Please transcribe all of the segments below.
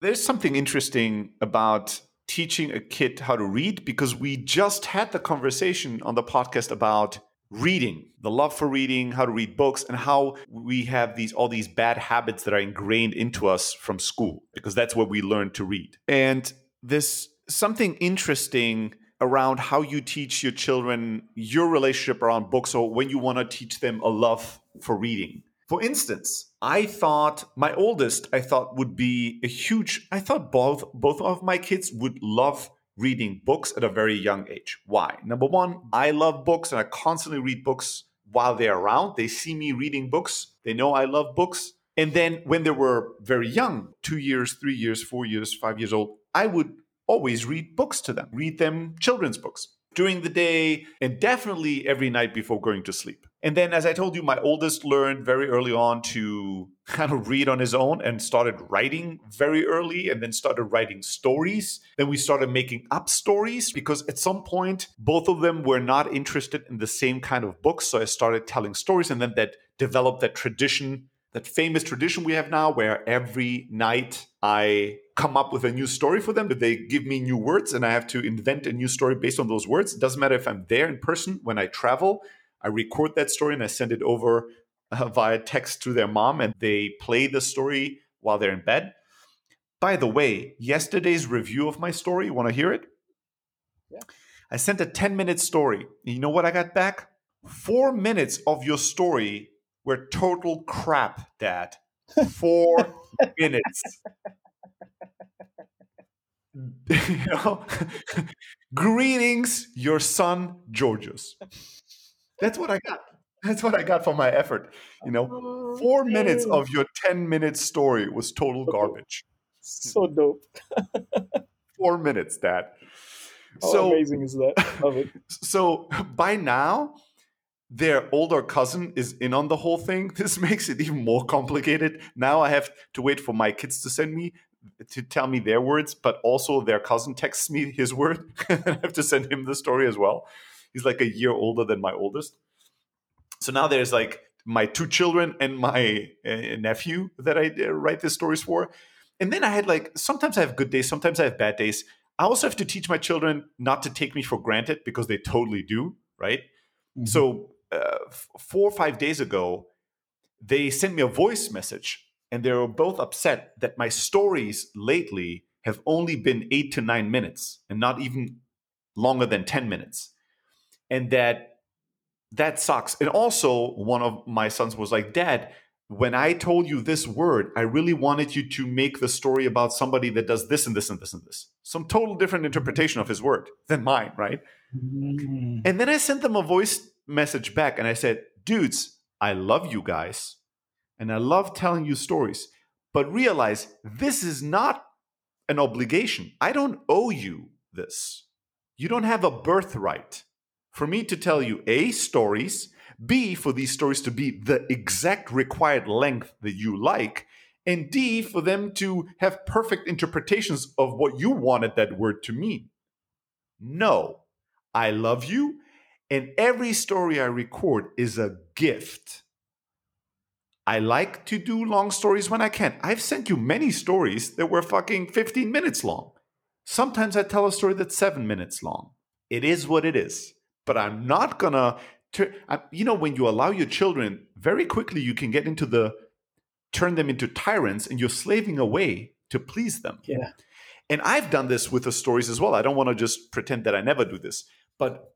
there's something interesting about teaching a kid how to read because we just had the conversation on the podcast about reading the love for reading how to read books and how we have these all these bad habits that are ingrained into us from school because that's where we learn to read. And there's something interesting around how you teach your children your relationship around books or when you want to teach them a love for reading for instance i thought my oldest i thought would be a huge i thought both both of my kids would love reading books at a very young age. Why? Number one, I love books and I constantly read books while they're around. They see me reading books, they know I love books. And then when they were very young, two years, three years, four years, five years old, I would always read books to them, read them children's books during the day and definitely every night before going to sleep. And then, as I told you, my oldest learned very early on to kind of read on his own and started writing very early and then started writing stories. Then we started making up stories because at some point, both of them were not interested in the same kind of books. So I started telling stories and then that developed that tradition, that famous tradition we have now where every night I come up with a new story for them, but they give me new words and I have to invent a new story based on those words. It doesn't matter if I'm there in person when I travel I record that story and I send it over uh, via text to their mom, and they play the story while they're in bed. By the way, yesterday's review of my story, you want to hear it? Yeah. I sent a 10 minute story. You know what I got back? Four minutes of your story were total crap, Dad. Four minutes. you know? Greetings, your son, Georgios. That's what I got. That's what I got for my effort. You know, four minutes of your 10 minute story was total garbage. Hmm. So dope. four minutes, Dad. How so amazing is that? Love it. So by now, their older cousin is in on the whole thing. This makes it even more complicated. Now I have to wait for my kids to send me to tell me their words, but also their cousin texts me his word. And I have to send him the story as well he's like a year older than my oldest. So now there's like my two children and my uh, nephew that I uh, write the stories for. And then I had like sometimes I have good days, sometimes I have bad days. I also have to teach my children not to take me for granted because they totally do, right? Mm-hmm. So uh, f- four or five days ago, they sent me a voice message and they were both upset that my stories lately have only been eight to nine minutes and not even longer than 10 minutes and that that sucks. And also, one of my sons was like, Dad, when I told you this word, I really wanted you to make the story about somebody that does this and this and this and this. Some total different interpretation of his word than mine, right? Mm. And then I sent them a voice message back and I said, Dudes, I love you guys and I love telling you stories, but realize this is not an obligation. I don't owe you this. You don't have a birthright for me to tell you A, stories, B, for these stories to be the exact required length that you like, and D, for them to have perfect interpretations of what you wanted that word to mean. No, I love you, and every story I record is a gift. I like to do long stories when I can. I've sent you many stories that were fucking 15 minutes long. Sometimes I tell a story that's seven minutes long. It is what it is but I'm not gonna. Tur- you know, when you allow your children, very quickly you can get into the turn them into tyrants, and you're slaving away to please them. Yeah. And I've done this with the stories as well. I don't want to just pretend that I never do this, but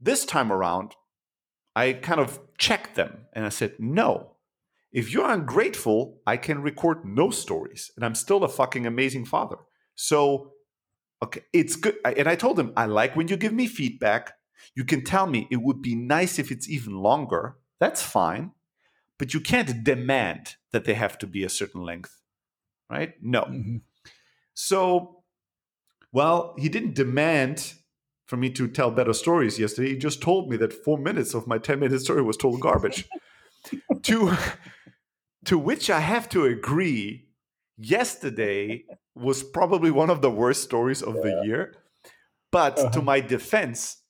this time around, I kind of checked them and I said, no, if you're ungrateful, I can record no stories and I'm still a fucking amazing father. So, okay, it's good. And I told him, I like when you give me feedback. You can tell me it would be nice if it's even longer. That's fine. But you can't demand that they have to be a certain length, right? No. Mm-hmm. So, well, he didn't demand for me to tell better stories yesterday. He just told me that four minutes of my 10 minute story was total garbage. to, to which I have to agree, yesterday was probably one of the worst stories of yeah. the year. But uh-huh. to my defense,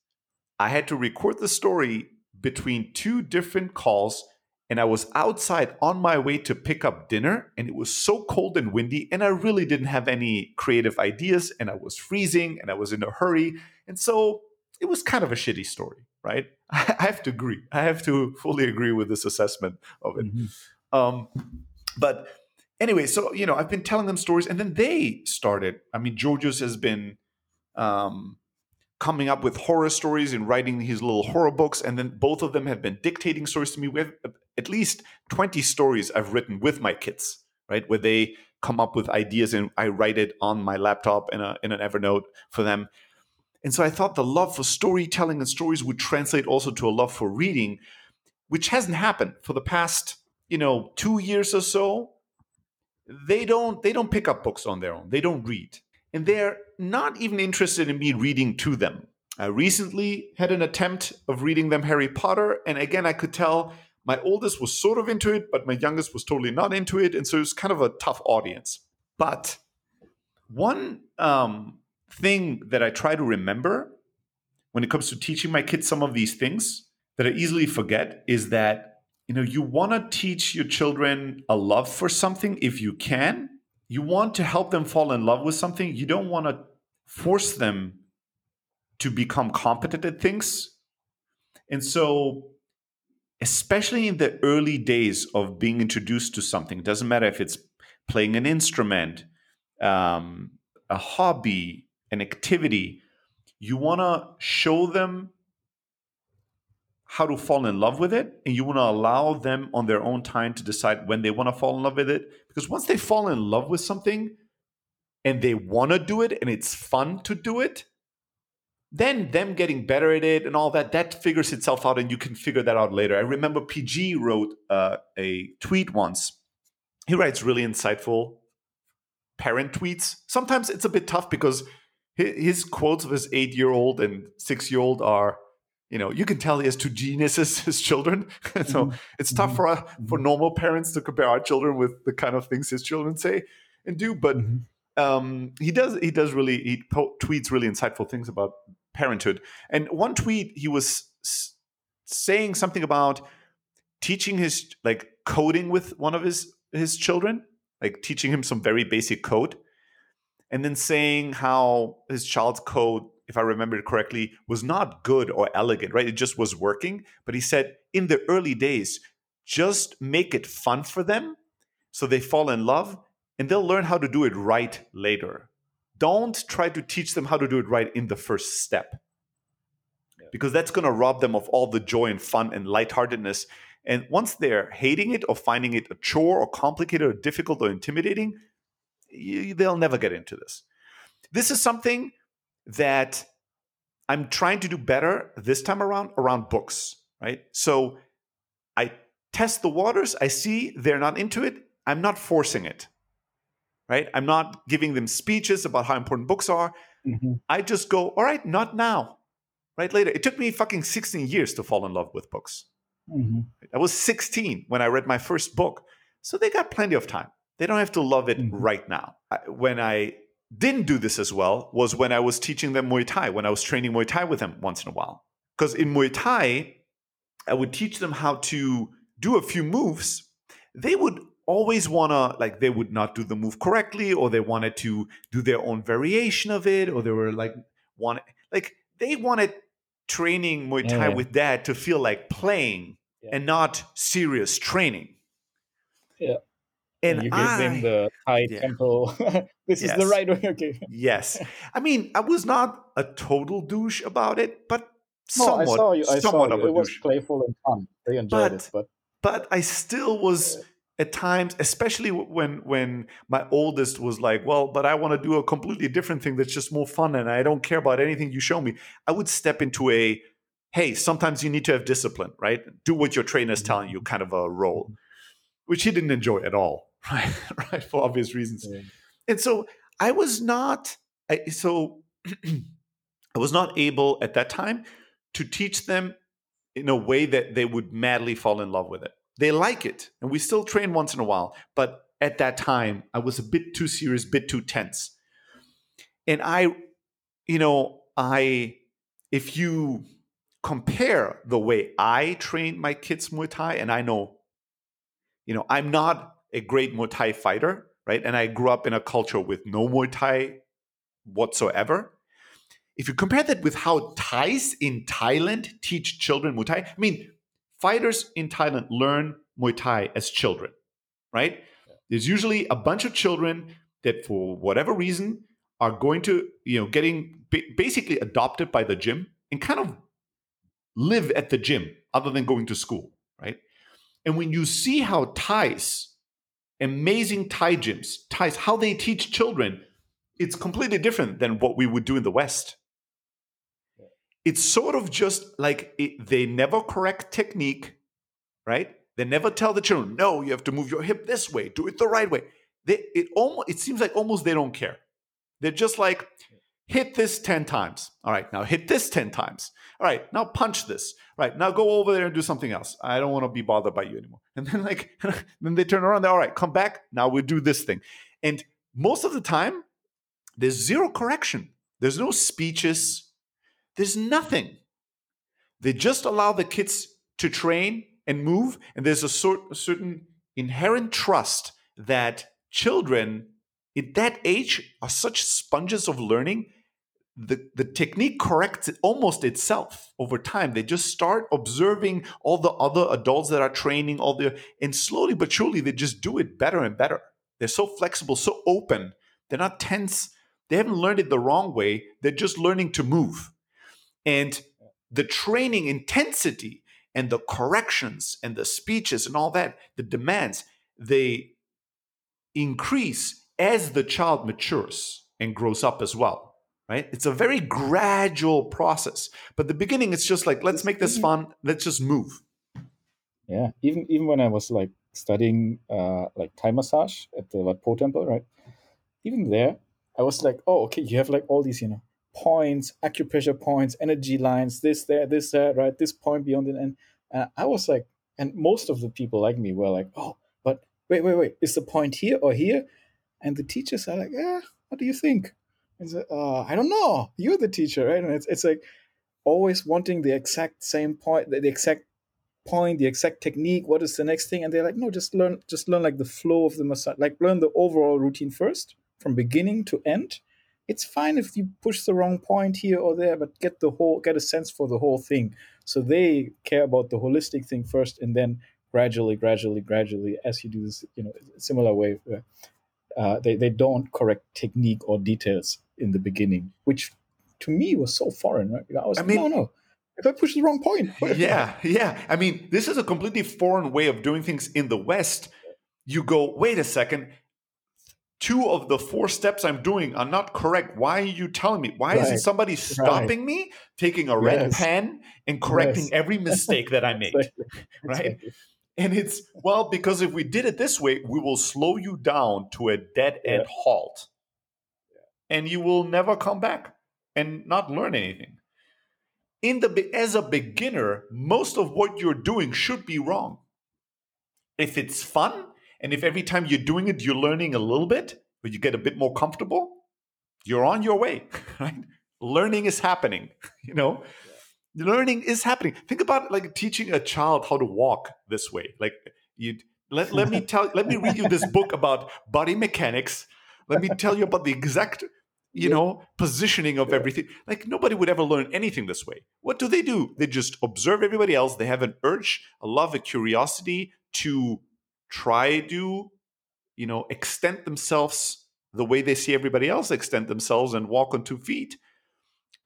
I had to record the story between two different calls and I was outside on my way to pick up dinner, and it was so cold and windy, and I really didn't have any creative ideas, and I was freezing, and I was in a hurry, and so it was kind of a shitty story, right? I have to agree. I have to fully agree with this assessment of it. Mm-hmm. Um, but anyway, so you know, I've been telling them stories, and then they started. I mean, Georgios has been um, coming up with horror stories and writing his little horror books. And then both of them have been dictating stories to me. We have uh, at least 20 stories I've written with my kids, right? Where they come up with ideas and I write it on my laptop in, a, in an Evernote for them. And so I thought the love for storytelling and stories would translate also to a love for reading, which hasn't happened for the past, you know, two years or so. They don't they don't pick up books on their own. They don't read and they're not even interested in me reading to them. I recently had an attempt of reading them Harry Potter, and again, I could tell my oldest was sort of into it, but my youngest was totally not into it, and so it was kind of a tough audience. But one um, thing that I try to remember when it comes to teaching my kids some of these things that I easily forget is that you know you want to teach your children a love for something if you can you want to help them fall in love with something. You don't want to force them to become competent at things. And so, especially in the early days of being introduced to something, it doesn't matter if it's playing an instrument, um, a hobby, an activity, you want to show them how to fall in love with it and you want to allow them on their own time to decide when they want to fall in love with it because once they fall in love with something and they want to do it and it's fun to do it then them getting better at it and all that that figures itself out and you can figure that out later. I remember pg wrote uh, a tweet once. He writes really insightful parent tweets. Sometimes it's a bit tough because his quotes of his eight year old and six year old are you know you can tell he has two geniuses his children so mm-hmm. it's tough mm-hmm. for uh, for mm-hmm. normal parents to compare our children with the kind of things his children say and do but mm-hmm. um, he does he does really he po- tweets really insightful things about parenthood and one tweet he was s- saying something about teaching his like coding with one of his his children like teaching him some very basic code and then saying how his child's code if I remember it correctly, was not good or elegant, right? It just was working. But he said in the early days, just make it fun for them so they fall in love and they'll learn how to do it right later. Don't try to teach them how to do it right in the first step because that's going to rob them of all the joy and fun and lightheartedness. And once they're hating it or finding it a chore or complicated or difficult or intimidating, you, they'll never get into this. This is something that I'm trying to do better this time around around books, right? So I test the waters, I see they're not into it, I'm not forcing it. Right? I'm not giving them speeches about how important books are. Mm-hmm. I just go, all right, not now. Right later. It took me fucking 16 years to fall in love with books. Mm-hmm. I was 16 when I read my first book. So they got plenty of time. They don't have to love it mm-hmm. right now. When I didn't do this as well was when I was teaching them Muay Thai, when I was training Muay Thai with them once in a while. Because in Muay Thai, I would teach them how to do a few moves. They would always want to, like, they would not do the move correctly, or they wanted to do their own variation of it, or they were like, want like, they wanted training Muay Thai yeah. with that to feel like playing yeah. and not serious training. Yeah. And you give I, them the high yeah. tempo. this yes. is the right way. Okay. yes. I mean, I was not a total douche about it, but somewhat. No, I saw you. I saw you. It was playful and fun. They enjoyed but, it, but but I still was. Yeah. At times, especially when when my oldest was like, "Well, but I want to do a completely different thing that's just more fun, and I don't care about anything you show me," I would step into a, "Hey, sometimes you need to have discipline, right? Do what your trainer is telling you," kind of a role, mm-hmm. which he didn't enjoy at all right? right, for obvious reasons. Yeah. And so I was not I, so I was not able at that time to teach them in a way that they would madly fall in love with it. They like it, and we still train once in a while, but at that time I was a bit too serious, bit too tense. And I, you know, I if you compare the way I train my kids Muay Thai, and I know you know, I'm not a great Muay Thai fighter, right? And I grew up in a culture with no Muay Thai whatsoever. If you compare that with how Thais in Thailand teach children Muay Thai, I mean, fighters in Thailand learn Muay Thai as children, right? There's usually a bunch of children that, for whatever reason, are going to, you know, getting basically adopted by the gym and kind of live at the gym other than going to school, right? And when you see how Thais, amazing Thai gyms, Thais, how they teach children, it's completely different than what we would do in the West. It's sort of just like it, they never correct technique, right? They never tell the children, no, you have to move your hip this way, do it the right way. They, it almost it seems like almost they don't care. They're just like, hit this 10 times. All right, now hit this 10 times. All right, now punch this. All right, now go over there and do something else. I don't want to be bothered by you anymore. And then like then they turn around, all right, come back. Now we do this thing. And most of the time, there's zero correction. There's no speeches. There's nothing. They just allow the kids to train and move, and there's a, sort, a certain inherent trust that children at that age are such sponges of learning the, the technique corrects almost itself over time. They just start observing all the other adults that are training, all the and slowly but surely they just do it better and better. They're so flexible, so open. They're not tense. They haven't learned it the wrong way. They're just learning to move. And the training intensity and the corrections and the speeches and all that, the demands, they increase as the child matures and grows up as well right? It's a very gradual process. But the beginning it's just like let's make this fun. Let's just move. Yeah. Even even when i was like studying uh like thai massage at the Wat Po temple right? Even there i was like oh okay you have like all these you know points acupressure points energy lines this there this there right? This point beyond it. And uh, i was like and most of the people like me were like oh but wait wait wait. Is the point here or here and the teachers are like, yeah, what do you think? And so, uh, I don't know. You're the teacher, right? And it's, it's like always wanting the exact same point, the, the exact point, the exact technique. What is the next thing? And they're like, no, just learn, just learn like the flow of the massage, like learn the overall routine first from beginning to end. It's fine if you push the wrong point here or there, but get the whole, get a sense for the whole thing. So they care about the holistic thing first, and then gradually, gradually, gradually, as you do this, you know, similar way, uh, they, they don't correct technique or details in the beginning, which to me was so foreign. Right? I was I mean, no, no. If I push the wrong point. yeah, yeah. I mean, this is a completely foreign way of doing things in the West. You go, wait a second. Two of the four steps I'm doing are not correct. Why are you telling me? Why right. isn't somebody stopping right. me, taking a red yes. pen, and correcting yes. every mistake that I made? exactly. Right? Exactly. And it's, well, because if we did it this way, we will slow you down to a dead end yeah. halt. And you will never come back and not learn anything. In the as a beginner, most of what you're doing should be wrong. If it's fun, and if every time you're doing it, you're learning a little bit, but you get a bit more comfortable, you're on your way, right? Learning is happening, you know? Learning is happening. Think about like teaching a child how to walk this way. Like you let, let me tell let me read you this book about body mechanics. Let me tell you about the exact you yeah. know positioning of yeah. everything like nobody would ever learn anything this way what do they do they just observe everybody else they have an urge a love a curiosity to try to you know extend themselves the way they see everybody else extend themselves and walk on two feet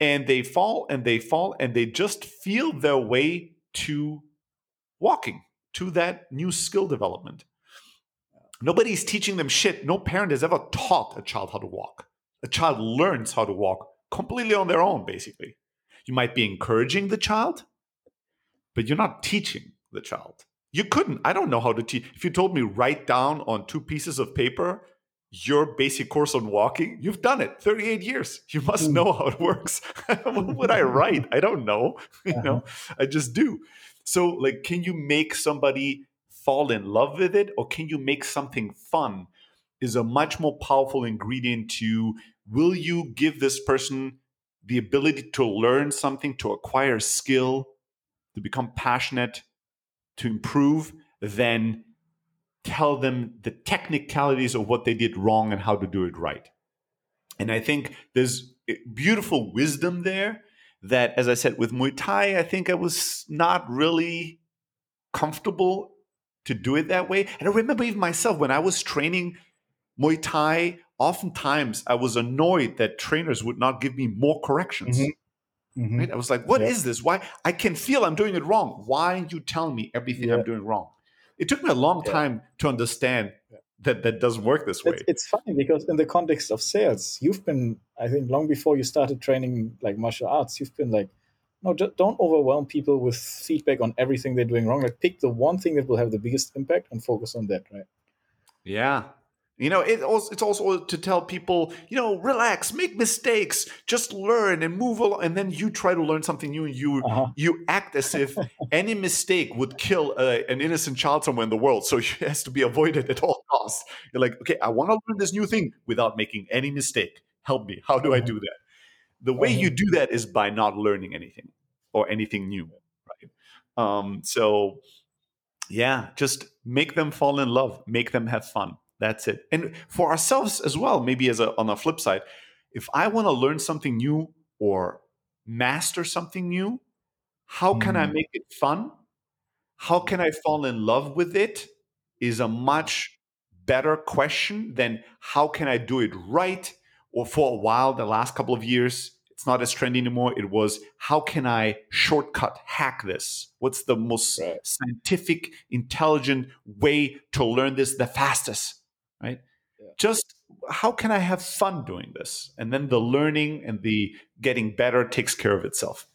and they fall and they fall and they just feel their way to walking to that new skill development. Nobody's teaching them shit. No parent has ever taught a child how to walk. A child learns how to walk completely on their own basically. You might be encouraging the child but you're not teaching the child. You couldn't. I don't know how to teach. If you told me write down on two pieces of paper your basic course on walking, you've done it 38 years. You must hmm. know how it works. what would I write? I don't know. You uh-huh. know, I just do. So, like, can you make somebody fall in love with it or can you make something fun? Is a much more powerful ingredient to will you give this person the ability to learn something, to acquire skill, to become passionate, to improve, than tell them the technicalities of what they did wrong and how to do it right. And I think there's beautiful wisdom there that, as I said, with Muay Thai, I think I was not really comfortable to do it that way. And I remember even myself when I was training Muay Thai, oftentimes I was annoyed that trainers would not give me more corrections. Mm-hmm. Mm-hmm. Right? I was like, "What yeah. is this? Why I can feel I'm doing it wrong. Why aren't you telling me everything yeah. I'm doing wrong? It took me a long yeah. time to understand that that doesn't work this way. It's, it's, funny because in the context of sales, you've been, I think, long before you started training like martial arts, you've been like, no, don't overwhelm people with feedback on everything they're doing wrong. Like pick the one thing that will have the biggest impact and focus on that, right? Yeah, you know, it also, it's also to tell people, you know, relax, make mistakes, just learn and move along. And then you try to learn something new, and you uh-huh. you act as if any mistake would kill uh, an innocent child somewhere in the world. So it has to be avoided at all costs. You're like, okay, I want to learn this new thing without making any mistake. Help me. How do uh-huh. I do that? The way uh-huh. you do that is by not learning anything or anything new, right? Um, so yeah, just make them fall in love, make them have fun that's it. And for ourselves as well, maybe as a on the flip side, if I want to learn something new or master something new, how can mm. I make it fun? How can I fall in love with it? Is a much better question than how can I do it right? Or for a while, the last couple of years, it's not as trendy anymore. It was how can I shortcut hack this? What's the most right. scientific, intelligent way to learn this the fastest? Right? Yeah. Just how can I have fun doing this? And then the learning and the getting better takes care of itself.